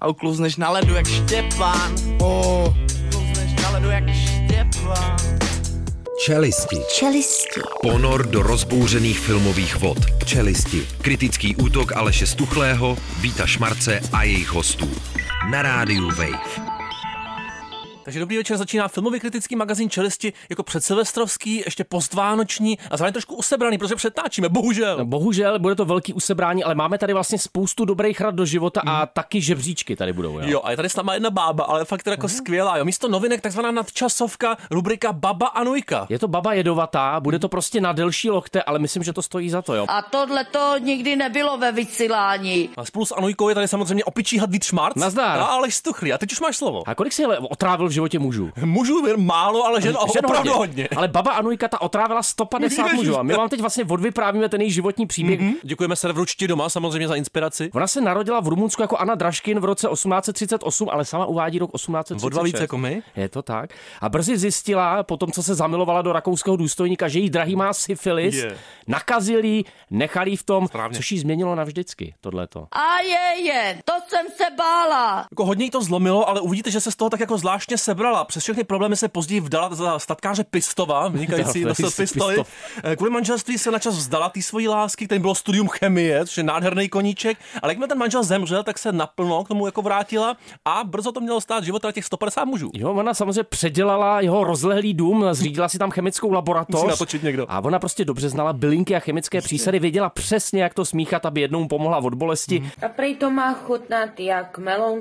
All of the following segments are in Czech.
a ukluzneš na ledu jak Štěpán. Oh. Ukluzneš na ledu jak Štěpán. Čelisti. Čelisti. Ponor do rozbouřených filmových vod. Čelisti. Kritický útok Aleše Stuchlého, Víta Šmarce a jejich hostů. Na rádiu Wave. Takže dobrý večer, začíná filmový kritický magazín Čelisti jako předsilvestrovský, ještě postvánoční a zároveň trošku usebraný, protože přetáčíme, bohužel. No, bohužel, bude to velký usebrání, ale máme tady vlastně spoustu dobrých rad do života a taky žebříčky tady budou. Jo, Jo, a je tady s náma jedna bába, ale fakt teda jako skvělá. Jo. Místo novinek takzvaná nadčasovka, rubrika Baba a Nujka. Je to baba jedovatá, bude to prostě na delší lokte, ale myslím, že to stojí za to, jo. A tohle to nikdy nebylo ve vysílání. A spolu s Anujkou je tady samozřejmě opičí had Vít Šmarc. Nazdar. A Aleš Stuchlý. A teď už máš slovo. A kolik si ale otrávil v životě mužů? Mužů jen málo, ale žen, Žen opravdu hodně. Ale baba Anujka ta otrávila 150 Ježiš. mužů a my vám teď vlastně odvyprávíme ten její životní příběh. Mm-hmm. Děkujeme serveru Čti doma samozřejmě za inspiraci. Ona se narodila v Rumunsku jako Anna Draškin v roce 1838, ale sama uvádí rok 1836. O dva více jako my. Je to tak. A brzy zjistila, po tom, co se zamilovala do rakouského důstojníka, že jí drahý má syfilis, Je. nakazil jí, nechal jí v tom, Správně. což jí změnilo navždycky, tohleto. A je, je, to jsem se bála. Jako hodně jí to zlomilo, ale uvidíte, že se z toho tak jako zvláštně sebrala. Přes všechny problémy se později vdala za statkáře Pistova, vynikající nosil to- pistoli. Pistov. Eh, Kvůli manželství se načas vzdala té svojí lásky, kterým bylo studium chemie, což je nádherný koníček. Ale jakmile ten manžel zemřel, tak se naplno k tomu jako vrátila a brzo to mělo stát život těch 150 mužů. Jo, ona samozřejmě předělala jeho rozlehlý dům, zřídila si tam chemickou laboratoř. Musí natočit někdo. A ona prostě dobře znala bylinky a chemické přísady, věděla přesně, jak to smíchat, aby jednou pomohla od bolesti. Mhm. A prej to má chutnat jak melon...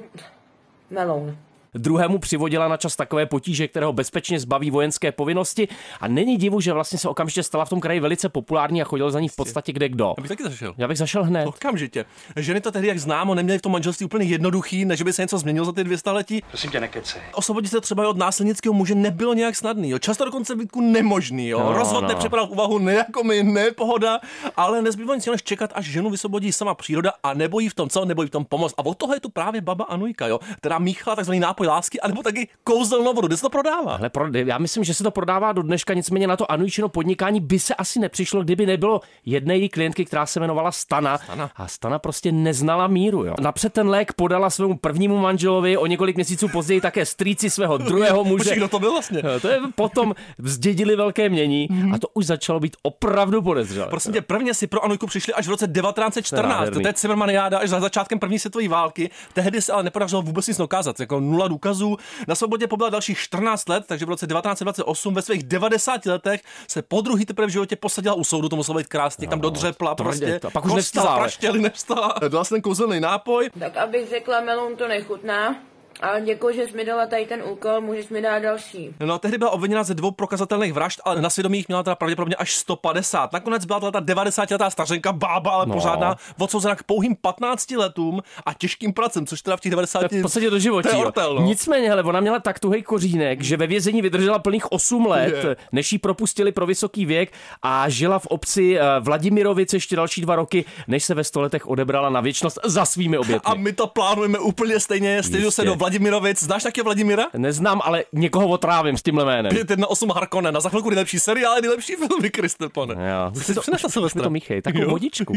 Melon. Druhému přivodila na čas takové potíže, kterého bezpečně zbaví vojenské povinnosti. A není divu, že vlastně se okamžitě stala v tom kraji velice populární a chodil za ní v podstatě kde kdo. Já bych taky zašel. Já bych zašel hned. Okamžitě. Ženy to tehdy, jak známo, neměly v tom manželství úplně jednoduchý, než by se něco změnilo za ty dvě staletí. Prosím tě, nekecej. Osvobodit se třeba od násilnického muže nebylo nějak snadný. Jo. Často dokonce Vítku nemožný. Jo. No, Rozvod no. nepřipadal v úvahu ne jako my, ne pohoda, ale nezbývá nic jiného, než čekat, až ženu vysvobodí sama příroda a nebo jí v tom co, nebo jí v tom pomoct. A od toho je tu právě baba Anujka, jo, která míchala takzvaný nápoj lásky, anebo taky kouzelnou vodu. Kde se to prodává? Ale pro, já myslím, že se to prodává do dneška, nicméně na to Anujičino podnikání by se asi nepřišlo, kdyby nebylo jedné její klientky, která se jmenovala Stana. Stana. A Stana prostě neznala míru. Jo. Napřed ten lék podala svému prvnímu manželovi, o několik měsíců později také strýci svého druhého muže. Počkej, kdo to byl vlastně? To je potom zdědili velké mění a to už začalo být opravdu podezřelé. Prosím tě, prvně si pro Anujku přišli až v roce To je 1914. nádherný. To je Cimrmaniáda až za začátkem první světové války. Tehdy se ale nepodařilo vůbec nic dokázat, jako nula důkazů. Na svobodě pobyla dalších 14 let, takže v roce 1928 ve svých 90 letech se po druhý teprve v životě posadila u soudu, to muselo být krásně, tam dodřepla prostě. to. Pak už nevstala, ale. zapraštěly, nevstala. Dala si ten kouzelný nápoj. Tak abych řekla, melon to nechutná. Ale děkuji, že jsi mi dala tady ten úkol, můžeš mi dát další. No a tehdy byla obviněna ze dvou prokazatelných vražd, ale na svědomí jich měla teda pravděpodobně až 150. Nakonec byla ta 90-letá stařenka, bába, ale No. pořádná, odsouzena k pouhým 15 letům a těžkým pracem, což teda v těch 90 To je v podstatě do životí. Ortel, no. Nicméně, hele, ona měla tak tuhej kořínek, že ve vězení vydržela plných 8 let, Je. než ji propustili pro vysoký věk a žila v obci eh, Vladimirovic ještě další dva roky, než se ve stoletech odebrala na věčnost za svými obětmi. A my to plánujeme úplně stejně. Stejně se do Vladimirovic. Znáš taky Vladimira? Neznám, ale někoho otrávím s tímhle jménem. 518 Harkonnen. A za chvilku nejlepší seriál, nejlepší filmy, Kriste, pane. Jo. Co jsi to přinesl, Silvestra? to míchej, takovou Jo? vodičku.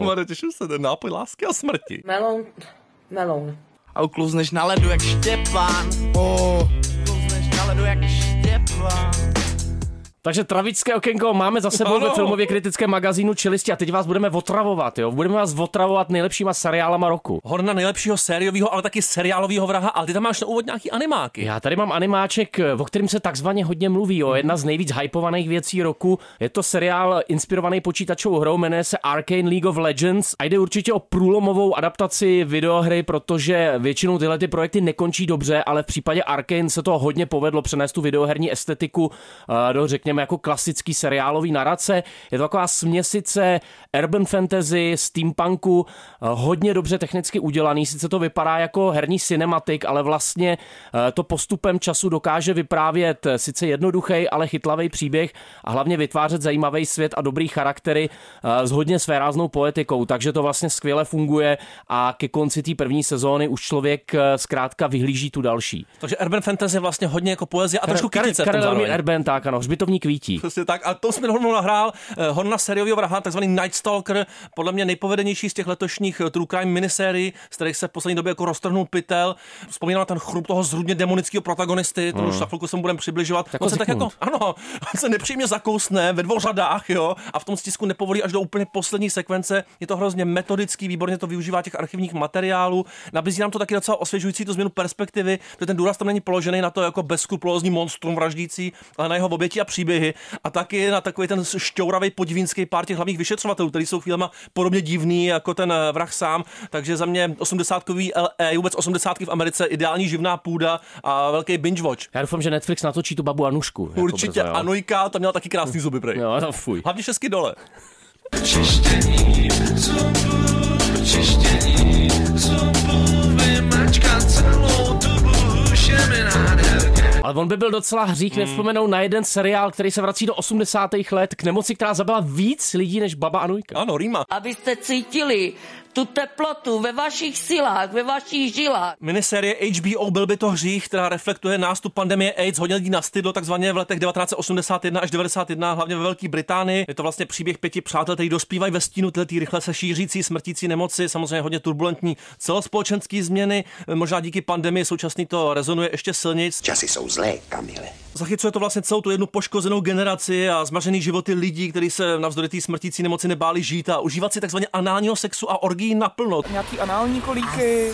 Mare, těším se, ten nápoj lásky a smrti. Melon... Melon. A ukluzneš na ledu jak Štěpán. Oh. Ukluzneš na ledu jak Štěpán. Takže travické okénko máme za sebou Ano. ve filmově kritickém magazínu Čelisti a teď vás budeme otravovat, jo. Budeme vás otravovat nejlepšíma seriálama roku. Horna nejlepšího sériového, ale taky seriálového vraha, ale ty tam máš na úvod nějaký animáky. Já tady mám animáček, o kterém se takzvaně hodně mluví, jo. jedna z nejvíc hypovaných věcí roku. Je to seriál inspirovaný počítačovou hrou, jmenuje se Arcane League of Legends a jde určitě o průlomovou adaptaci videohry, protože většinou tyhle ty projekty nekončí dobře, ale v případě Arcane se to hodně povedlo přenést tu videoherní estetiku eh, do, řekněme, jako klasický seriálový narace. Je to taková směsice urban fantasy, steampunku, eh, hodně dobře technicky udělaný. Sice to vypadá jako herní cinematik, ale vlastně eh, to postupem času dokáže vyprávět eh, sice jednoduchý, ale chytlavý příběh a hlavně vytvářet zajímavý svět a dobrý charaktery s hodně svéráznou poetikou. Takže to vlastně skvěle funguje a ke konci té první sezóny už člověk zkrátka vyhlíží tu další. Takže Urban Fantasy je vlastně hodně jako poezie a trošku Karel kytice v tom Karel. Erben, tak ano, hřbitovní kvítí. Přesně tak. A to jsme rovnou nahrál eh, Horna seriového vraha, takzvaný Night Stalker, podle mě nejpovedenější z těch letošních eh, True Crime minisérií, z kterých se v poslední době jako roztrhnul pytel. Vzpomínám na ten chrup toho zrudně demonického protagonisty, to už za chvilku se mu budeme přibližovat. Tak on se tak jako, ano, on se nepříjemně zakousne ve dvou řadách, jo, a v tom stisku nepovolí až do úplně poslední sekvence. Je to hrozně metodický, výborně to využívá těch archivních materiálů. Nabízí nám to taky docela osvěžující tu změnu perspektivy, protože ten důraz tam není položený na to jako bezskrupulózní monstrum vraždící, ale na jeho oběti a příběhy. A taky na takový ten šťouravý podivínský pár těch hlavních vyšetřovatelů, který jsou chvílema podobně divný jako ten eh, vrah sám. Takže za mě 80-kový LA, vůbec 80 v Americe, ideální živná půda a velký binge watch. Já doufám, že Netflix natočí tu babu Anušku. jako Určitě brzo, jo. Anojka, tam měla taky krásný zuby, prej. Jo, to fuj. Hlavně šestky dole. Čištění zubu, čištění zubu, vymačkat celou on by byl docela hřích nevzpomenou na jeden seriál, který se vrací do 80. let k nemoci, která zabila víc lidí než Baba Anujka. Ano, Rýma. Abyste cítili tu teplotu ve vašich silách, ve vašich žilách. Miniserie HBO Byl by to hřích, která reflektuje nástup pandemie AIDS, hodně lidí nastydlo takzvaně v letech 1981 až 91, hlavně ve Velké Británii. Je to vlastně příběh pěti přátel, kteří dospívají ve stínu této rychle se šířící smrtící nemoci, samozřejmě hodně turbulentní celospolečenské změny. Možná díky pandemii současný to rezonuje ještě silněji. Časy jsou zlé, Kamile. Zachycuje to vlastně celou tu jednu poškozenou generaci a zmařený životy lidí, kteří se navzdory té smrtící nemoci nebáli žít a užívat si takzvaně análního sexu a orgí naplno. Nějaký anální kolíky.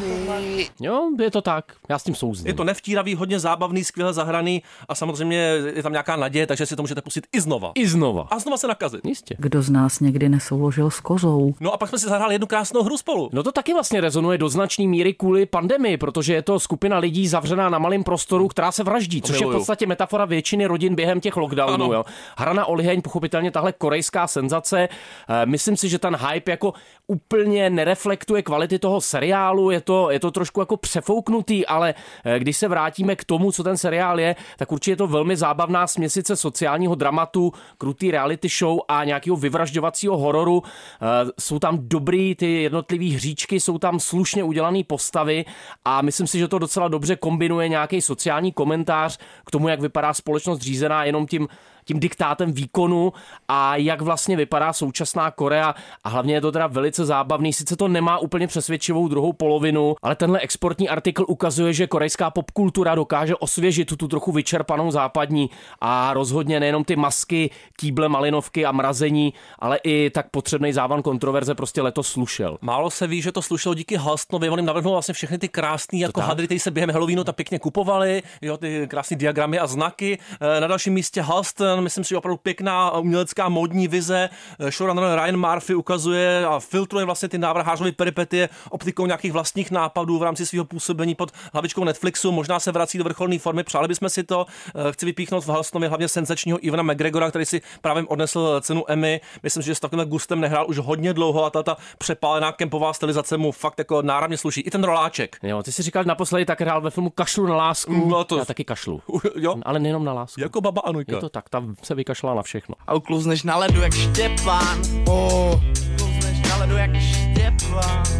Jo, je to tak. Já s tím souzním. Je to nevtíravý, hodně zábavný, skvěle zahraný a samozřejmě je tam nějaká naděje, takže si to můžete pustit i znova. I znova. A znova se nakazit. Jistě. Kdo z nás někdy nesouložil s kozou? No a pak jsme si zahráli jednu krásnou hru spolu. No to taky vlastně rezonuje do značné míry kvůli pandemii, protože je to skupina lidí zavřená na malém prostoru, která se vraždí, což je v miluju. podstatě metafora většiny rodin během těch lockdownů. Ano. Jo. Hra na oliheň, pochopitelně tahle korejská senzace. Eh, Myslím si, že ten hype jako úplně nereflektuje kvality toho seriálu, je to, je to trošku jako přefouknutý, ale eh, když se vrátíme k tomu, co ten seriál je, tak určitě je to velmi zábavná směsice sociálního dramatu, krutý reality show a nějakého vyvražďovacího hororu. Eh, Jsou tam dobrý ty jednotlivý hříčky, jsou tam slušně udělané postavy a myslím si, že to docela dobře kombinuje nějaký sociální komentář k tomu, jak vypadá společnost řízená jenom tím tím diktátem výkonu a jak vlastně vypadá současná Korea. A hlavně je to teda velice zábavný, sice to nemá úplně přesvědčivou druhou polovinu, ale tenhle exportní artikl ukazuje, že korejská popkultura dokáže osvěžit tu, trochu vyčerpanou západní a rozhodně nejenom ty masky, kýble malinovky a mrazení, ale i tak potřebný závan kontroverze prostě letos slušel. Málo se ví, že to slušelo díky Halstnovi, on jim navrhnul vlastně všechny ty krásné jako hadry, které se během Halloweenu tak pěkně kupovaly, jo, ty krásné diagramy a znaky. Eh, Na dalším místě Halston, myslím si, že opravdu pěkná umělecká módní vize. Eh, Showrunner Ryan Murphy ukazuje a filtruje vlastně ty návrhářové peripetie optikou nějakých vlastních nápadů v rámci svého působení pod hlavičkou Netflixu. Možná se vrací do vrcholné formy, přáli bychom si to. Eh, Chci vypíchnout v Halstonově hlavně senzačního Ivana McGregora, který si právě odnesl cenu Emmy. Myslím si, že s takovým gustem nehrál už hodně dlouho a ta, ta přepálená kempová stylizace mu fakt jako náramně sluší. I ten roláček. Jo, ty si říkal naposledy tak hrál ve filmu Kašlu na lásku. No to- Já taky kašlu. jo, Ale nejenom na lásku. jako baba Anujka. Je to tak, tam se vykašlala na všechno. A uklouzneš na ledu jak Štěpán. Oh. Uklouzneš na ledu jak Štěpán.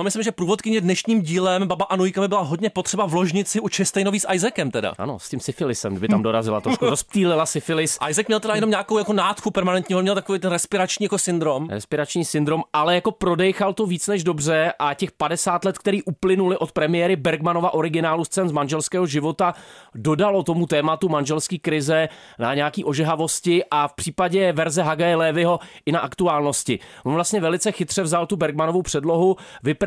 No myslím, že průvodkyně dnešním dílem Baba Anujka by byla hodně potřeba v ložnici u Chastainový s Isaacem teda. Ano, s tím syfilisem, kdyby tam dorazila trošku, rozptýlila syfilis. Isaac měl teda jenom nějakou jako nádchu permanentní, on měl takový ten respirační jako syndrom. Respirační syndrom, ale jako prodejchal to víc než dobře a těch 50 let, který uplynuli od premiéry Bergmanova originálu scén z manželského života, dodalo tomu tématu manželské krize na nějaký ožehavosti a v případě verze Hagaje Lévyho i na aktuálnosti. On vlastně velice chytře vzal tu Bergmanovou předlohu,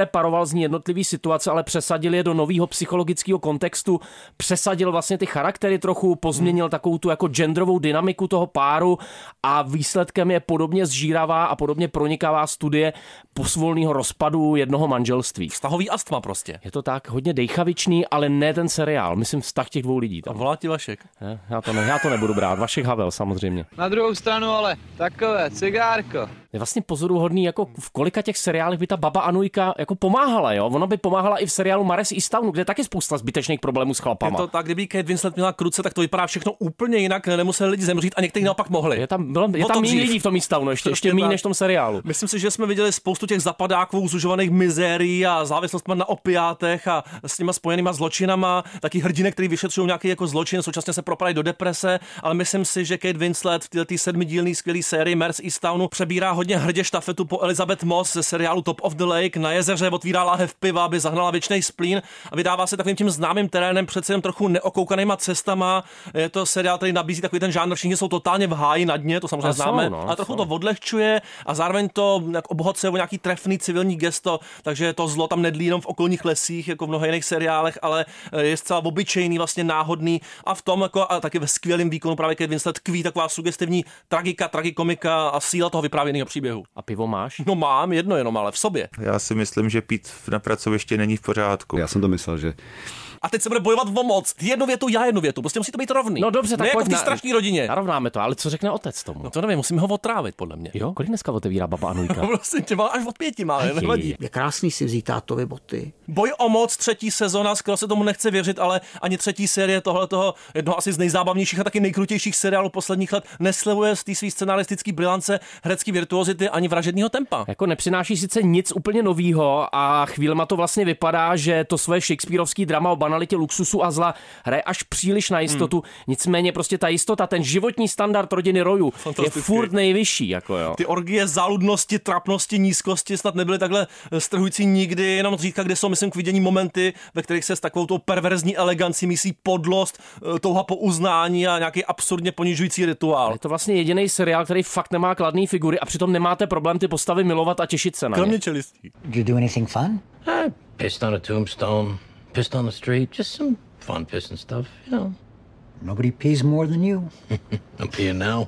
vypreparoval z ní jednotlivý situace, ale přesadil je do nového psychologického kontextu, přesadil vlastně ty charaktery trochu, pozměnil takovou tu jako genderovou dynamiku toho páru a výsledkem je podobně zžíravá a podobně pronikavá studie posvolného rozpadu jednoho manželství. Vztahový astma prostě. Je to tak, hodně dejchavičný, ale ne ten seriál. Myslím vztah těch dvou lidí. A Tam. volá ti Vašek. Ne, Já, to ne, já to nebudu brát. Vašek Havel samozřejmě. Na druhou stranu ale takové, cigárko. Je vlastně pozoruhodný, jako v kolika těch seriálech by ta baba Anujka jako pomáhala, jo. Ona by pomáhala i v seriálu Mares Eastownu, kde je taky spousta zbytečných problémů s Je chlapama. to tak, kdyby Kate Winslet měla kruce, tak to vypadá všechno úplně jinak, nemuseli lidi zemřít a někteří naopak mohli. Je tam, bylo, je tam méně lidí v tom Eastownu, ještě, ještě Přesně méně než v tom seriálu. Myslím si, že jsme viděli spoustu těch zapadáků, zužovaných mizérií a závislostmi na opiátech a s nima spojenýma zločinama, taky hrdinek, který vyšetřují nějaký jako zločin, současně se propadají do deprese, ale myslím si, že Kate Winslet v této sedmidílné skvělé sérii Mers Eastownu přebírá hodně hrdě štafetu po Elizabeth Moss ze seriálu Top of the Lake. Na jezeře otvírá láhev piva, aby zahnala věčný splín a vydává se takovým tím známým terénem, přece jen trochu neokoukanýma cestama. Je to seriál, který nabízí takový ten žánr, všichni jsou totálně v háji na dně, to samozřejmě A jsou, známe, no, a trochu jsou. to odlehčuje a zároveň to jak obohacuje o nějaký trefný civilní gesto, takže to zlo tam nedlí jenom v okolních lesích, jako v mnoha jiných seriálech, ale eh, je zcela obyčejný, vlastně náhodný a v tom jako a taky ve skvělém výkonu právě Kate Winslet tkví taková sugestivní tragika, tragikomika a síla toho vyprávěného příběhu. A pivo máš? No mám jedno jenom, ale v sobě. Já si myslím, že pít na pracovišti není v pořádku. Já jsem to myslel, že A teď se bude bojovat o moc. Ty jednu větu, já jednu větu. Prostě musí to být rovný. No dobře, tak ne jako v té strašné rodině. Narovnáme to, ale co řekne otec tomu? No to nevím, musíme ho otrávit, podle mě. Jo, kolik dneska otevírá baba Anujka? No prostě tě má až od pěti má, nevadí. Je krásný si vzít tátovi boty. Boj o moc, třetí sezona, skoro se tomu nechce věřit, ale ani třetí série tohle toho jednoho asi z nejzábavnějších a taky nejkrutějších seriálů posledních let neslevuje z té své scenaristické brilance, herecké virtuozity ani vražedního tempa. Jako nepřináší sice nic úplně novýho a chvílema to vlastně vypadá, že to své Shakespeareovský drama o banalitě luxusu a zla hraje až příliš na jistotu. Hmm. Nicméně prostě ta jistota, ten životní standard rodiny Rojů je furt nejvyšší. Jako jo. Ty orgie záludnosti, trapnosti, nízkosti snad nebyly takhle strhující nikdy, jenom říká, kde jsou, myslím, k vidění momenty, ve kterých se s takovou tou perverzní elegancí myslí podlost, eh, touha po uznání a nějaký absurdně ponižující rituál. Je to vlastně jediný seriál, který fakt nemá kladné figury a přitom nemáte problém ty postavy milovat a těšit se na ně. Kromě čelistí. Did you do anything fun? I pissed on a tombstone, pissed on the street, just some fun pissing stuff, you know. Nobody pees more than you. I'm peeing now.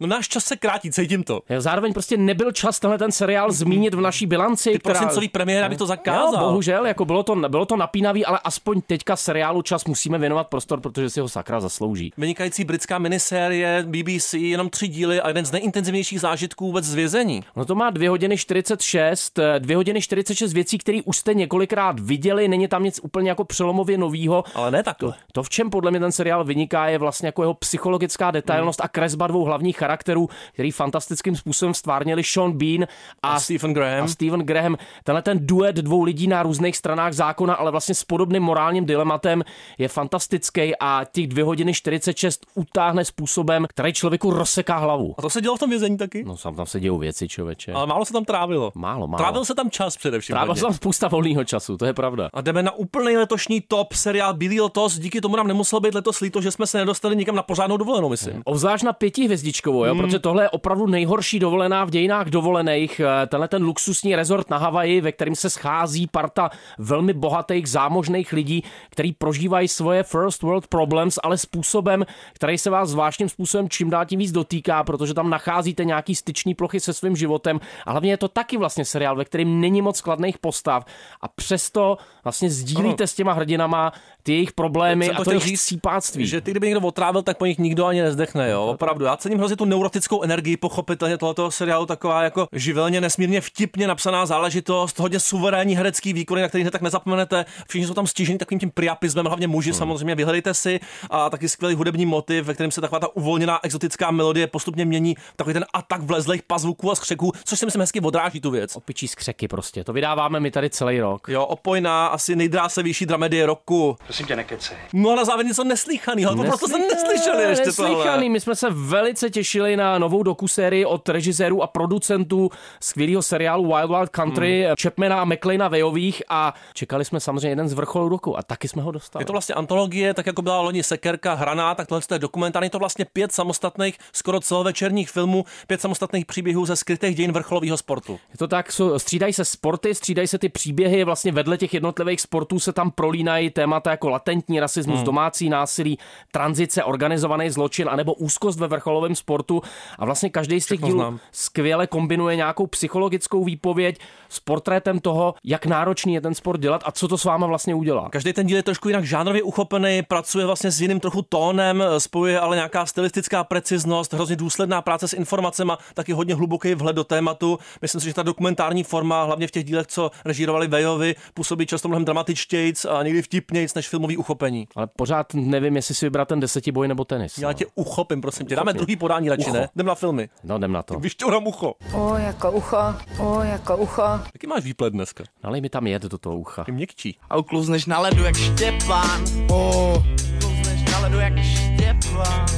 No náš čas se krátí, cítím to. Jo, Zároveň prostě nebyl čas tenhle ten seriál zmínit v naší bilanci. Ty prosincový premiéry, abych to zakázal. Jo, bohužel, jako bylo to, bylo to napínavý, ale aspoň teďka seriálu čas musíme věnovat prostor, protože si ho sakra zaslouží. Vynikající britská minisérie BBC, jenom tři díly a jeden z nejintenzivnějších zážitků vůbec z vězení. No to má 2 hodiny 46, 2 hodiny 46 věcí, které už jste několikrát viděli, není tam nic úplně jako přelomově novýho. Ale ne takhle. To, v čem podle mě ten seriál vyniká, je vlastně jako jeho psychologická detailnost a kresba dvou hlavních charakterů, který fantastickým způsobem stvárnili Sean Bean a, A Stephen Graham. A Stephen Graham. Tenhle ten duet dvou lidí na různých stranách zákona, ale vlastně s podobným morálním dilematem je fantastický a těch 2 hodiny 46 utáhne způsobem, který člověku rozseká hlavu. A to se dělo v tom vězení taky? No tam, tam se dějou věci, člověče. Ale málo se tam trávilo. Málo, málo. Trávil se tam čas především. Trávil hodně. jsem spousta volného času, to je pravda. A jdeme na úplný letošní top seriál Bílý lotos. Díky tomu nám nemuselo být letos líto, že jsme se nedostali nikam na pořádnou dovolenou, myslím. Obzvlášť na pětihvězdičkovou, jo, Hmm. protože tohle je opravdu nejhorší dovolená v dějinách dovolených. Eh, Tenhle ten luxusní rezort na Havaji, ve kterém se schází parta velmi bohatých, zámožných lidí, který prožívají svoje first world problems, ale způsobem, který se vás zvláštním způsobem čím dál tím víc dotýká, protože tam nacházíte nějaký styční plochy se svým životem. A hlavně je to taky vlastně seriál, ve kterém není moc kladných postav a přesto vlastně sdílíte s těma hrdinama ty jejich problémy a to jejich říct, sípáctví. Že ty, kdyby někdo otrávil, tak po nich nikdo ani nezdechne, jo, opravdu. Já cením hrozně tu neurotickou energii, pochopitelně tohoto seriálu, taková jako živelně nesmírně vtipně napsaná záležitost, hodně suverénní herecký výkony, na který hned tak nezapomenete. Všichni jsou tam stiženi takovým tím priapismem, hlavně muži, Hmm. samozřejmě vyhledejte si a taky skvělý hudební motiv, ve kterém se taková ta uvolněná exotická melodie postupně mění, takový ten atak vlezlých pazvuků a skřeků, což si myslím hezky odráží tu věc. Opičí skřeky prostě, to vydáváme my tady celý rok. Jo, opojná, asi nejdrásevější dramedie roku. Prosím tě, nekecej. No a na závěr něco neslýchaného, to prostě jsem neslyšeli ještě tohle. Neslychaný. My jsme se velice těšili na novou dokusérii od režisérů a producentů skvělého seriálu Wild Wild Country, hmm. Chapmana a McLeana Vejových a čekali jsme samozřejmě jeden z vrcholů roku a taky jsme ho dostali. Je to vlastně antologie, tak jako byla loni Sekerka, Hraná, tak tohle je dokumentární, je to vlastně pět samostatných, skoro celovečerních filmů, pět samostatných příběhů ze skrytých dějin vrcholového sportu. Je to tak, jsou- střídají se sporty, střídají se ty příběhy, vlastně vedle těch jednotlivých sportů se tam prolínají témata jako latentní rasismus, hmm. domácí násilí, tranzice, organizovaný zločin a anebo úzkost ve vrcholovém sportu. A vlastně každý z těch dílů znám. skvěle kombinuje nějakou psychologickou výpověď s portrétem toho, jak náročný je ten sport dělat a co to s váma vlastně udělá. Každý ten díl je trošku jinak žánrově uchopený, pracuje vlastně s jiným trochu tónem, spojuje ale nějaká stylistická preciznost, hrozně důsledná práce s informacemi, taky hodně hluboký vhled do tématu. Myslím si, že ta dokumentární forma, hlavně v těch dílech, co režírovali Vejovi, působí často mnohem dramatičtějc a někdy vtipnějc než filmový uchopení. Ale pořád nevím, jestli si vybrat ten desetiboj nebo tenis. Já tě uchopím, prosím tě. Dáme druhý podání radši, Ucho. ne? Jdem na filmy. No, jdem na to. Vyšťourám ucho. O, jako ucho, o, jako ucho. Jaký máš výpled dneska? Nalej mi tam jed do toho ucha. Je měkčí. A uklouzneš na ledu jak Štěpán. O, uklouzneš na ledu jak Štěpán.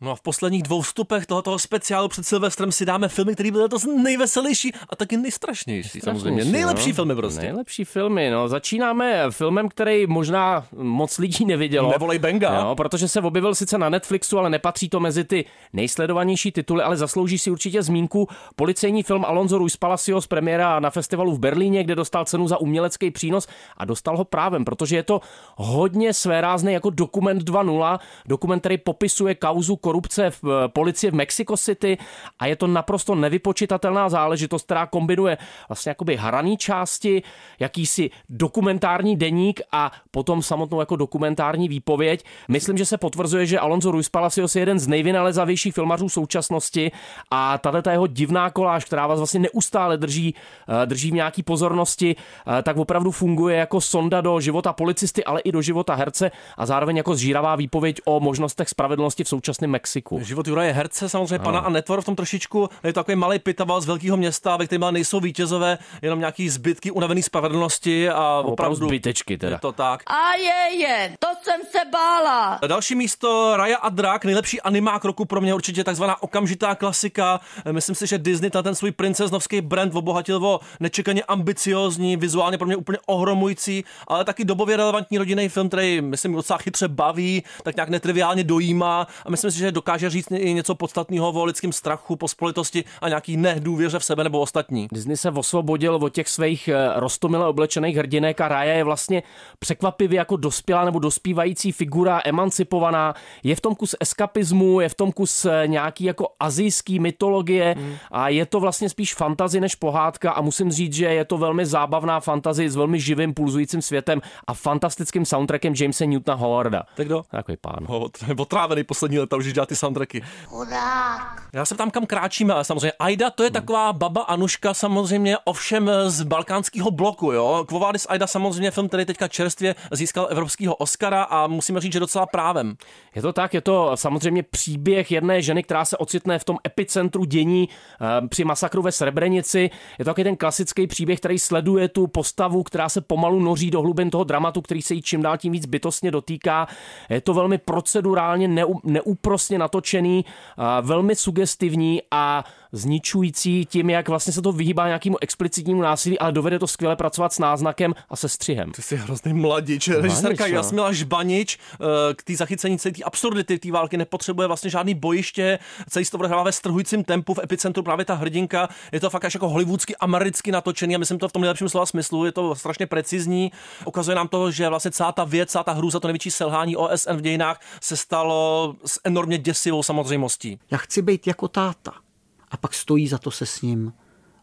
No a v posledních dvou vstupech tohoto speciálu před Silvestrem si dáme filmy, které byly letos nejveselější a taky nejstrašnější. Samozřejmě. Strašnější, Nejlepší no. filmy prostě. Nejlepší filmy, no. Začínáme filmem, který možná moc lidí nevidělo. Nevolej Benga. No, protože se objevil sice na Netflixu, ale nepatří to mezi ty nejsledovanější tituly, ale zaslouží si určitě zmínku. Policejní film Alonso Ruiz Palacios premiéra na festivalu v Berlíně, kde dostal cenu za umělecký přínos a dostal ho právem, protože je to hodně svérázný jako dokument 2.0, dokument, který popisuje kauzu korupce v eh, policii v Mexico City a je to naprosto nevypočitatelná záležitost, která kombinuje vlastně jakoby hraný části, jakýsi dokumentární deník a potom samotnou jako dokumentární výpověď. Myslím, že se potvrzuje, že Alonso Ruiz Palacios je jeden z nejvynalezavějších filmařů současnosti a tahle ta jeho divná koláž, která vás vlastně neustále drží, eh, drží v nějaký pozornosti, eh, tak opravdu funguje jako sonda do života policisty, ale i do života herce a zároveň jako zžíravá výpověď o možnostech spravedlnosti v současném Mexiku. Život Juraje Herce, samozřejmě pana Ano. a netvor v tom trošičku. Je to takový malý pitaval z velkého města, ve kterém nejsou vítězové, jenom nějaký zbytky unavený spravedlnosti a opravdu zbytečky teda. Je to tak. A je, je, to jsem se bála. Další místo Raja a Drak, nejlepší animák roku pro mě určitě takzvaná okamžitá klasika. Myslím si, že Disney ten svůj princeznovský brand obohatil o nečekaně ambiciozní, vizuálně pro mě úplně ohromující, ale taky dobově relevantní rodinný film, který myslím docela chytře baví, tak nějak netriviálně dojímá a myslím si, že dokáže říct i něco podstatného o lidském strachu, pospolitosti a nějaký nedůvěře v sebe nebo ostatní. Disney se osvobodil od těch svých eh, rostomile oblečených hrdinek a Raya je vlastně překvapivě jako dospělá nebo dospívající figura, emancipovaná. Je v tom kus eskapismu, je v tom kus eh, nějaký jako azijský mytologie Hmm. a je to vlastně spíš fantazi než pohádka a musím říct, že je to velmi zábavná fantazi s velmi živým, pulzujícím světem a fantastickým soundtrackem Jamesa Newtona Howarda. Tak kdo? Takový pán. Ho, otrávený poslední leta, už dělá ty soundtracky. Chudák. Já se tam kam kráčíme, ale samozřejmě Aida to je taková baba Anuška samozřejmě ovšem z balkánského bloku, jo. Kvovádis Aida samozřejmě film, který teďka čerstvě získal evropského Oscara a musíme říct, že docela právem. Je to tak, je to samozřejmě příběh jedné ženy, která se ocitne v tom epicentru dění eh, při masakru ve Srebrenici. Je to taky ten klasický příběh, který sleduje tu postavu, která se pomalu noří do hlubin toho dramatu, který se jí čím dál tím víc bytostně dotýká. Je to velmi procedurálně, neu, neúprosně natočený, eh, velmi sugestivní a zničující tím, jak vlastně se to vyhýbá nějakému explicitnímu násilí, ale dovede to skvěle pracovat s náznakem a se střihem. Ty jsi hrozný mladič. Režisérka no. Jasmila Žbanič eh, k té zachycení celé té absurdity té války nepotřebuje vlastně žádný bojiště, celý se to odehrává ve strhujícím tempu, v epicentru právě ta hrdinka. Je to fakt až jako hollywoodsky, americky natočený a myslím to v tom nejlepším slova smyslu. Je to strašně precizní. Ukazuje nám to, že vlastně celá ta věc, celá ta hrůza, to největší selhání OSN v dějinách se stalo s enormně děsivou samozřejmostí. Já chci být jako táta. A pak stojí za to se s ním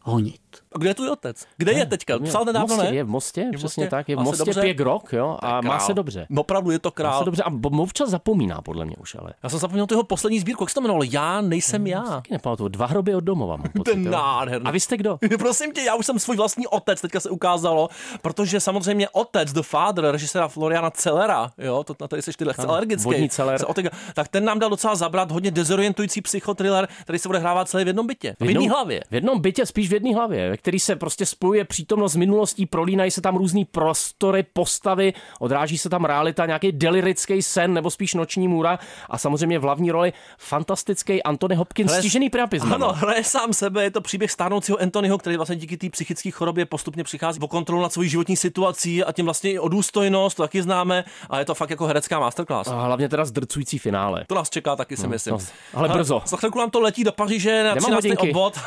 honit. A kde je tvůj otec? Kde je teďka? Psal nedávno, Mostě, ne? Je v Mostě, v přesně Mostě? tak. Je v Má Mostě dobře? pěk rok, jo, a je má se dobře. Opravdu je to Má král. se dobře a občas zapomíná, podle mě už, ale. Já jsem zapomněl tu jeho poslední sbírku, jak se to jmenovalo? Já nejsem já. Taky nepamatuju, dva hroby od domova mám pocit, Ten nádherný. A vy jste kdo? Prosím tě, já už jsem svůj vlastní otec, teďka se ukázalo, protože samozřejmě otec, The Father, režiséra Floriana Cellera, jo, to na tady jsi ty lehce alergický, Celer. tak ten nám dal docela zabrat hodně dezorientující psychotriller, který se odehrává celý v jednom bytě, v jedné hlavě. V jednom bytě, spíš v jedné hlavě, ve který se prostě spojuje přítomnost s minulostí, prolínají se tam různý prostory, postavy, odráží se tam realita, nějaký delirický sen nebo spíš noční můra a samozřejmě v hlavní roli fantastický Anthony Hopkins, Hraje- stížený priapismem. Ano, hraje sám sebe, je to příběh stárnoucího Anthonyho, který vlastně díky té psychické chorobě postupně přichází o kontrolu nad svojí životní situací a tím vlastně i o důstojnost, to taky známe, a je to fakt jako herecká masterclass. A hlavně teda zdrcující finále. To nás čeká taky, si myslím. no, ale brzo. Za chvilku nám to letí do Paříže na Nemám 13. hodinky. obvod.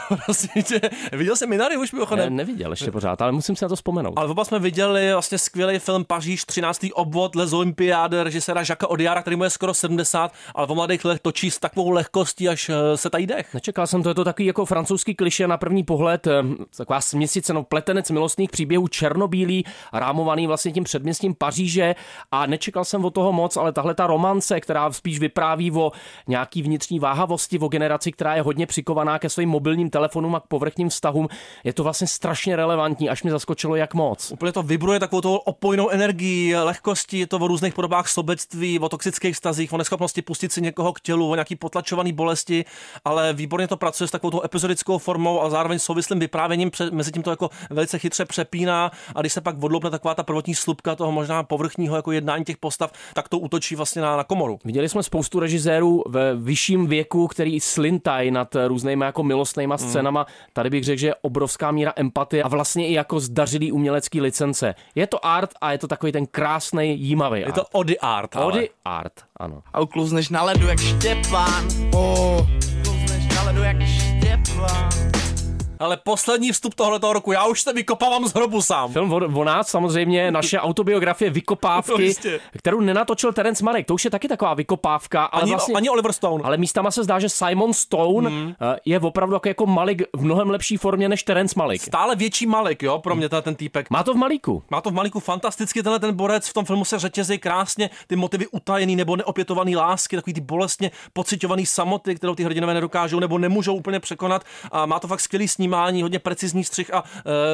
Viděl jsem Mina starý už Ne, mimochodem. neviděl ještě pořád, ale musím si na to vzpomenout. Ale oba jsme viděli vlastně skvělý film Paříž, 13. obvod, Les Olympiádes, režiséra Žaka Odiara, který mu je skoro 70, ale v mladých letech točí s takovou lehkostí, až eh, se tají dech. Nečekal jsem to, je to takový jako francouzský kliše na první pohled, eh, taková směsice, no pletenec milostných příběhů, černobílý, rámovaný vlastně tím předměstím Paříže a nečekal jsem od toho moc, ale tahle ta romance, která spíš vypráví o nějaký vnitřní váhavosti, o generaci, která je hodně přikovaná ke svým mobilním telefonům a k povrchním vztahům, je to vlastně strašně relevantní, až mi zaskočilo, jak moc. Úplně to vibruje takovou tou opojnou energií, lehkosti, je to o různých podobách sobectví, o toxických stazích, o neschopnosti pustit si někoho k tělu, o nějaký potlačovaný bolesti, ale výborně to pracuje s takovou epizodickou formou a zároveň souvislým vyprávěním, pře- mezi tím to jako velice chytře přepíná a když se pak odloupne taková ta prvotní slupka toho možná povrchního jako jednání těch postav, tak to útočí vlastně na, na komoru. Viděli jsme spoustu režisérů ve vyšším věku, který slintají nad různýma jako milostnýma scénama. Tady bych řekl, že je obrovská míra empatie a vlastně i jako zdařilý umělecký licence. Je to art a je to takový ten krásný, jímavý Je to ody art, ale. Ody art, ano. A uklouzneš na ledu jak Štěpán. Oh. Uklouzneš na ledu jak Štěpán. Ale poslední vstup tohoto roku, já už se vykopávám z hrobu sám. Film o, o nás samozřejmě, naše autobiografie No, Vykopávky, jistě. kterou nenatočil Terence Marek. To už je taky taková vykopávka. Ale Ani, vlastně, ani Oliver Stone. ale místama se zdá, že Simon Stone Hmm. eh, je opravdu jako, jako Malik v mnohem lepší formě než Terence Malik. Stále větší Malik, jo, pro mě ten týpek. Má to v Malíku. Má to v Malíku fantasticky, tenhle ten borec v tom filmu se řetězí krásně, ty motivy utajený nebo neopětovaný lásky, takový ty bolestně pocitovaný samoty, kterou ty hrdinové nedokážou nebo nemůžou úplně překonat. A má to fakt skvělý snímání, hodně precizní střih a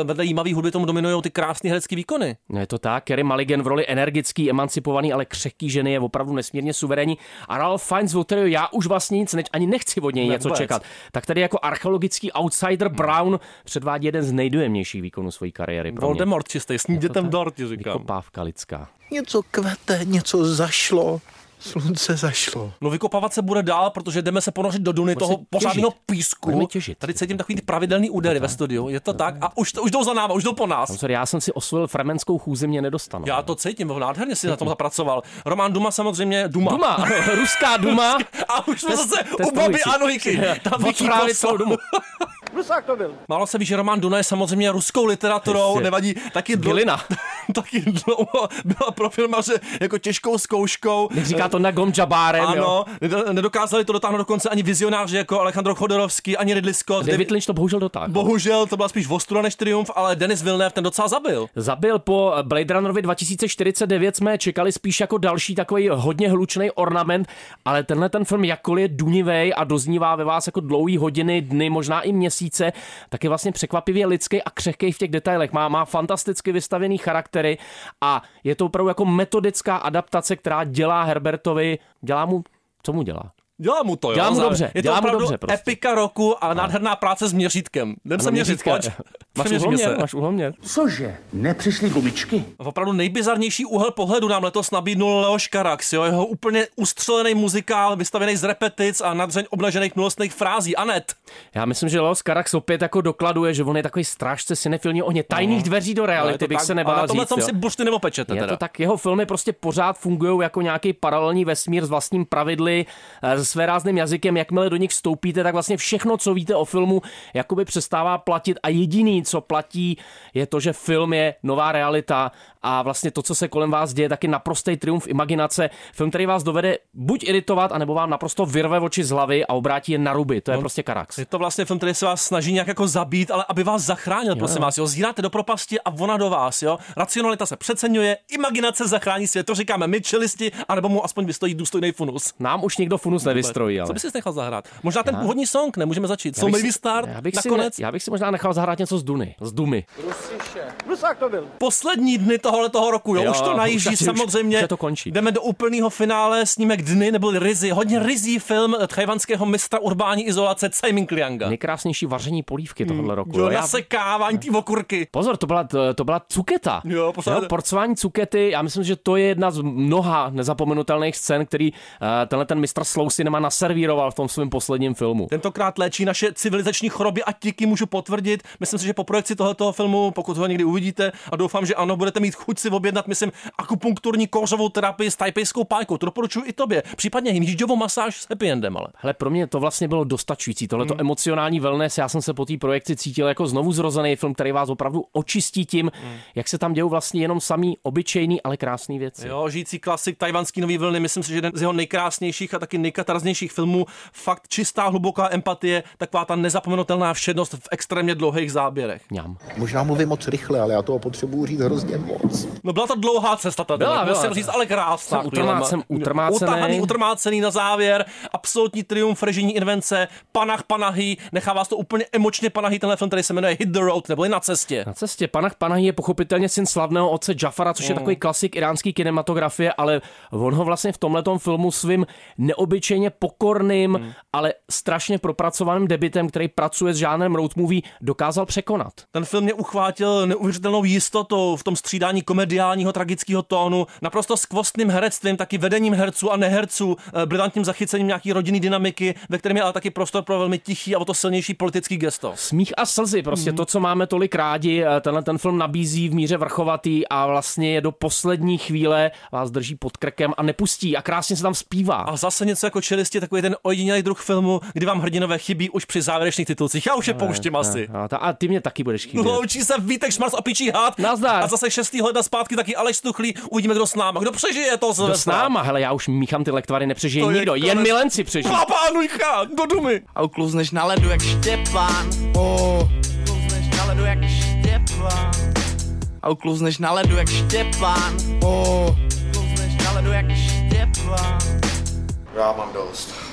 e, vedle jímavý hudby tomu dominují ty krásné herecké výkony. No je to tak, Kerry Mulligan v roli energický, emancipovaný, ale křehký ženy je opravdu nesmírně suverénní. A Ralph Fiennes, od kterého já už vlastně nic neč, ani nechci od něj Ne, něco vůbec. čekat. Tak tady jako archeologický outsider Brown předvádí jeden z nejdojemnějších výkonů své kariéry. Pro mě. Voldemort čistý, s dětem dort, říkám. Vykopávka lidská. Něco kvete, něco zašlo. Slunce zašlo. No vykopávat se bude dál, protože jdeme se ponořit do duny Budeme toho pořádného písku. Budeme těžit. Tady cítím takový ty pravidelný údery ve studiu, je to tak? A už, to, už jdou za náma, už jdou po nás. Sorry, já jsem si osvojil fremenskou chůzi, mě nedostanu. Já to cítím, nádherně si na tom zapracoval. Roman Duma samozřejmě, Duma. Duma, ano, ruská Duma. A už jsme zase u babi Anojky. Tam celou Dumu. Rusák to byl. Málo se ví, že Roman Duna je samozřejmě ruskou literaturou, Jistě. nevadí. Taky, Gilina. taky dlouho byla pro filmaře jako těžkou zkouškou. Nech říká to Nagom Jabárem, jo. Ano, ned- nedokázali to dotáhnout do konce ani vizionáři jako Alejandro Chodorovský, ani Ridley Scott. David Lynch to bohužel dotáhl. Bohužel to byla spíš ostuda než triumf, ale Denis Villeneuve ten docela zabil. Zabil po Blade Runnerovi 2049 jsme čekali spíš jako další takový hodně hlučný ornament, ale tenhle ten film jakkoliv je dunivej a doznívá ve vás jako dlouhý hodiny, dny, možná i měsíce, tak je vlastně překvapivě lidský a křehký v těch detailech. Má, má fantasticky vystavený charaktery a je to opravdu jako metodická adaptace, která dělá Herbertovi, dělá mu, co mu dělá? Dělá mu to, jo. Dělá mu dobře, Je to dělá mu opravdu dobře prostě. epika roku a nádherná práce s měřítkem. Jdem se měřit, pojď. Máš uhloměr, máš uhloměr. Cože? Nepřišly gumičky? Opravdu nejbizarnější úhel pohledu nám letos nabídnul Leoš Karax, jo, jeho úplně ustřelený muzikál, vystavený z repetic a nadřeň obnažených milostných frází. Anet. Já myslím, že Leos Carax opět jako dokladuje, že on je takový strážce cinefilní ohně tajných dveří do No, reality, to bych tak, se a nebál říct. jo. si bušty nepopečete Je teda. to tak, jeho filmy prostě pořád fungují jako nějaký paralelní vesmír s vlastním pravidly, eh, své rázným jazykem. Jakmile do nich vstoupíte, tak vlastně všechno, co víte o filmu, jakoby přestává platit a jediný, co platí, je to, že film je nová realita a vlastně to, co se kolem vás děje, taky naprostý triumf imaginace. Film, který vás dovede buď iritovat, anebo vám naprosto vyrve oči z hlavy a obrátí je na ruby. To je prostě Karax. Je to vlastně film, který se vás snaží nějak jako zabít, ale aby vás zachránil, prosím vás. Jo, zíráte do propasti a ona do vás. Jo. Racionalita se přeceňuje, imaginace zachrání svět. To říkáme my, čelisti, anebo mu aspoň vystojí důstojný funus. Nám už nikdo funus nevystrojí, ale. Co by si nechal zahrát? Možná ten Já? původní song, nemůžeme začít. Já So bych maybe si- start, já bych, si, nakonec. já bych si možná nechal zahrát něco z Duny. Z Dumy. Rusák to byl. Poslední dny tohohle toho roku, jo, Jo, už to najíždí už- samozřejmě. už to končí. Jdeme do úplného finále, snímek Dny, nebyl Rizzy, hodně rizí film tchajvanského mistra urbání izolace Tsai Ming Lianga. Nejkrásnější vaření polívky tohohle roku. Jo, Já- nasekávání té okurky. Pozor, to byla, to, byla cuketa. Jo, posledně. porcování cukety, já myslím, že to je jedna z mnoha nezapomenutelných scén, který uh, tenhle ten mistr Slou si Cinema naservíroval v tom svém posledním filmu. Tentokrát léčí naše civilizační choroby a díky můžu potvrdit. Myslím si, že po projekci tohoto filmu, pokud ho někdy uvidíte, a doufám, že ano, budete mít chuť si objednat, myslím, akupunkturní kouřovou terapii s tajpejskou pájkou. To doporučuji i tobě. Případně hýžďovou masáž s happy endem, ale. Hele, pro mě to vlastně bylo dostačující. Tohleto Hmm. emocionální wellness, já jsem se po té projekci cítil jako znovu zrozený film, který vás opravdu očistí tím, Hmm. jak se tam dějou vlastně jenom samý obyčejný, ale krásný věci. Jo, žijící klasik tajvanský nový vlny, myslím si, že jeden z jeho nejkrásnějších a taky nejkatarznějších filmů. Fakt čistá, hluboká empatie, taková ta nezapomenutelná všednost v extrémně dlouhých záběrech. Mňam. Možná mluvím moc rychle, ale já toho potřebuji říct hrozně moc. No byla to dlouhá cesta tady, Byla, byla. říct, ale krásná. Jsem utrmá- jsem utrmácený. Utahaný, utrmácený na závěr, absolutní triumf režijní invence, panach panahy, nechá vás to úplně emočně panahy, tenhle film, který se jmenuje Hit the Road, nebo na cestě. Na cestě Panach Panahi je pochopitelně syn slavného otce Jafara, což je Mm. takový klasik iránský kinematografie, ale on ho vlastně v tomhletom filmu svým neobyčejně pokorným, Mm. ale strašně propracovaným debitem, který pracuje s žánrem road movie, dokázal překonat. Ten film mě uchvátil neuvěřitelnou jistotou v tom střídání komediálního tragického tónu, naprosto skvostným herectvím, taky vedením herců a neherců, eh, brilantním zachycením nějaký rodinný dynamiky, ve kterém je ale taky prostor pro velmi tichý a o to silnější politický gesto. Smích a slzy, prostě Mhm. to, co máme tolik rádi, eh, tenhle ten film nabízí v míře vrchovatý a vlastně je do poslední chvíle vás drží pod krkem a nepustí a krásně se tam zpívá. A zase něco jako čelisti, takový ten ojedinělý druh filmu, kdy vám hrdinové chybí už při závěrečných titulcích. Já už je pouštím asi. A, a, a ty mě taky budeš chybět. Loučí se Vítek Šmars opičí had. Nazdar. A zase 6. ledna zpátky taky Aleš Stuchlý. Uvidíme, kdo s náma. Kdo přežije to Kdo s náma? Hele, já už míchám ty lektvary, nepřežije To je nikdo, jen konec. milenci přežijí. Papánujka, do dumy. A uklouzneš na ledu jak Štěpán. Oh. Uklouzneš na ledu jak Štěpán. A uklouzneš na ledu jak Štěpán. Oh. Uklouzneš na ledu jak Štěpán. Já mám dost.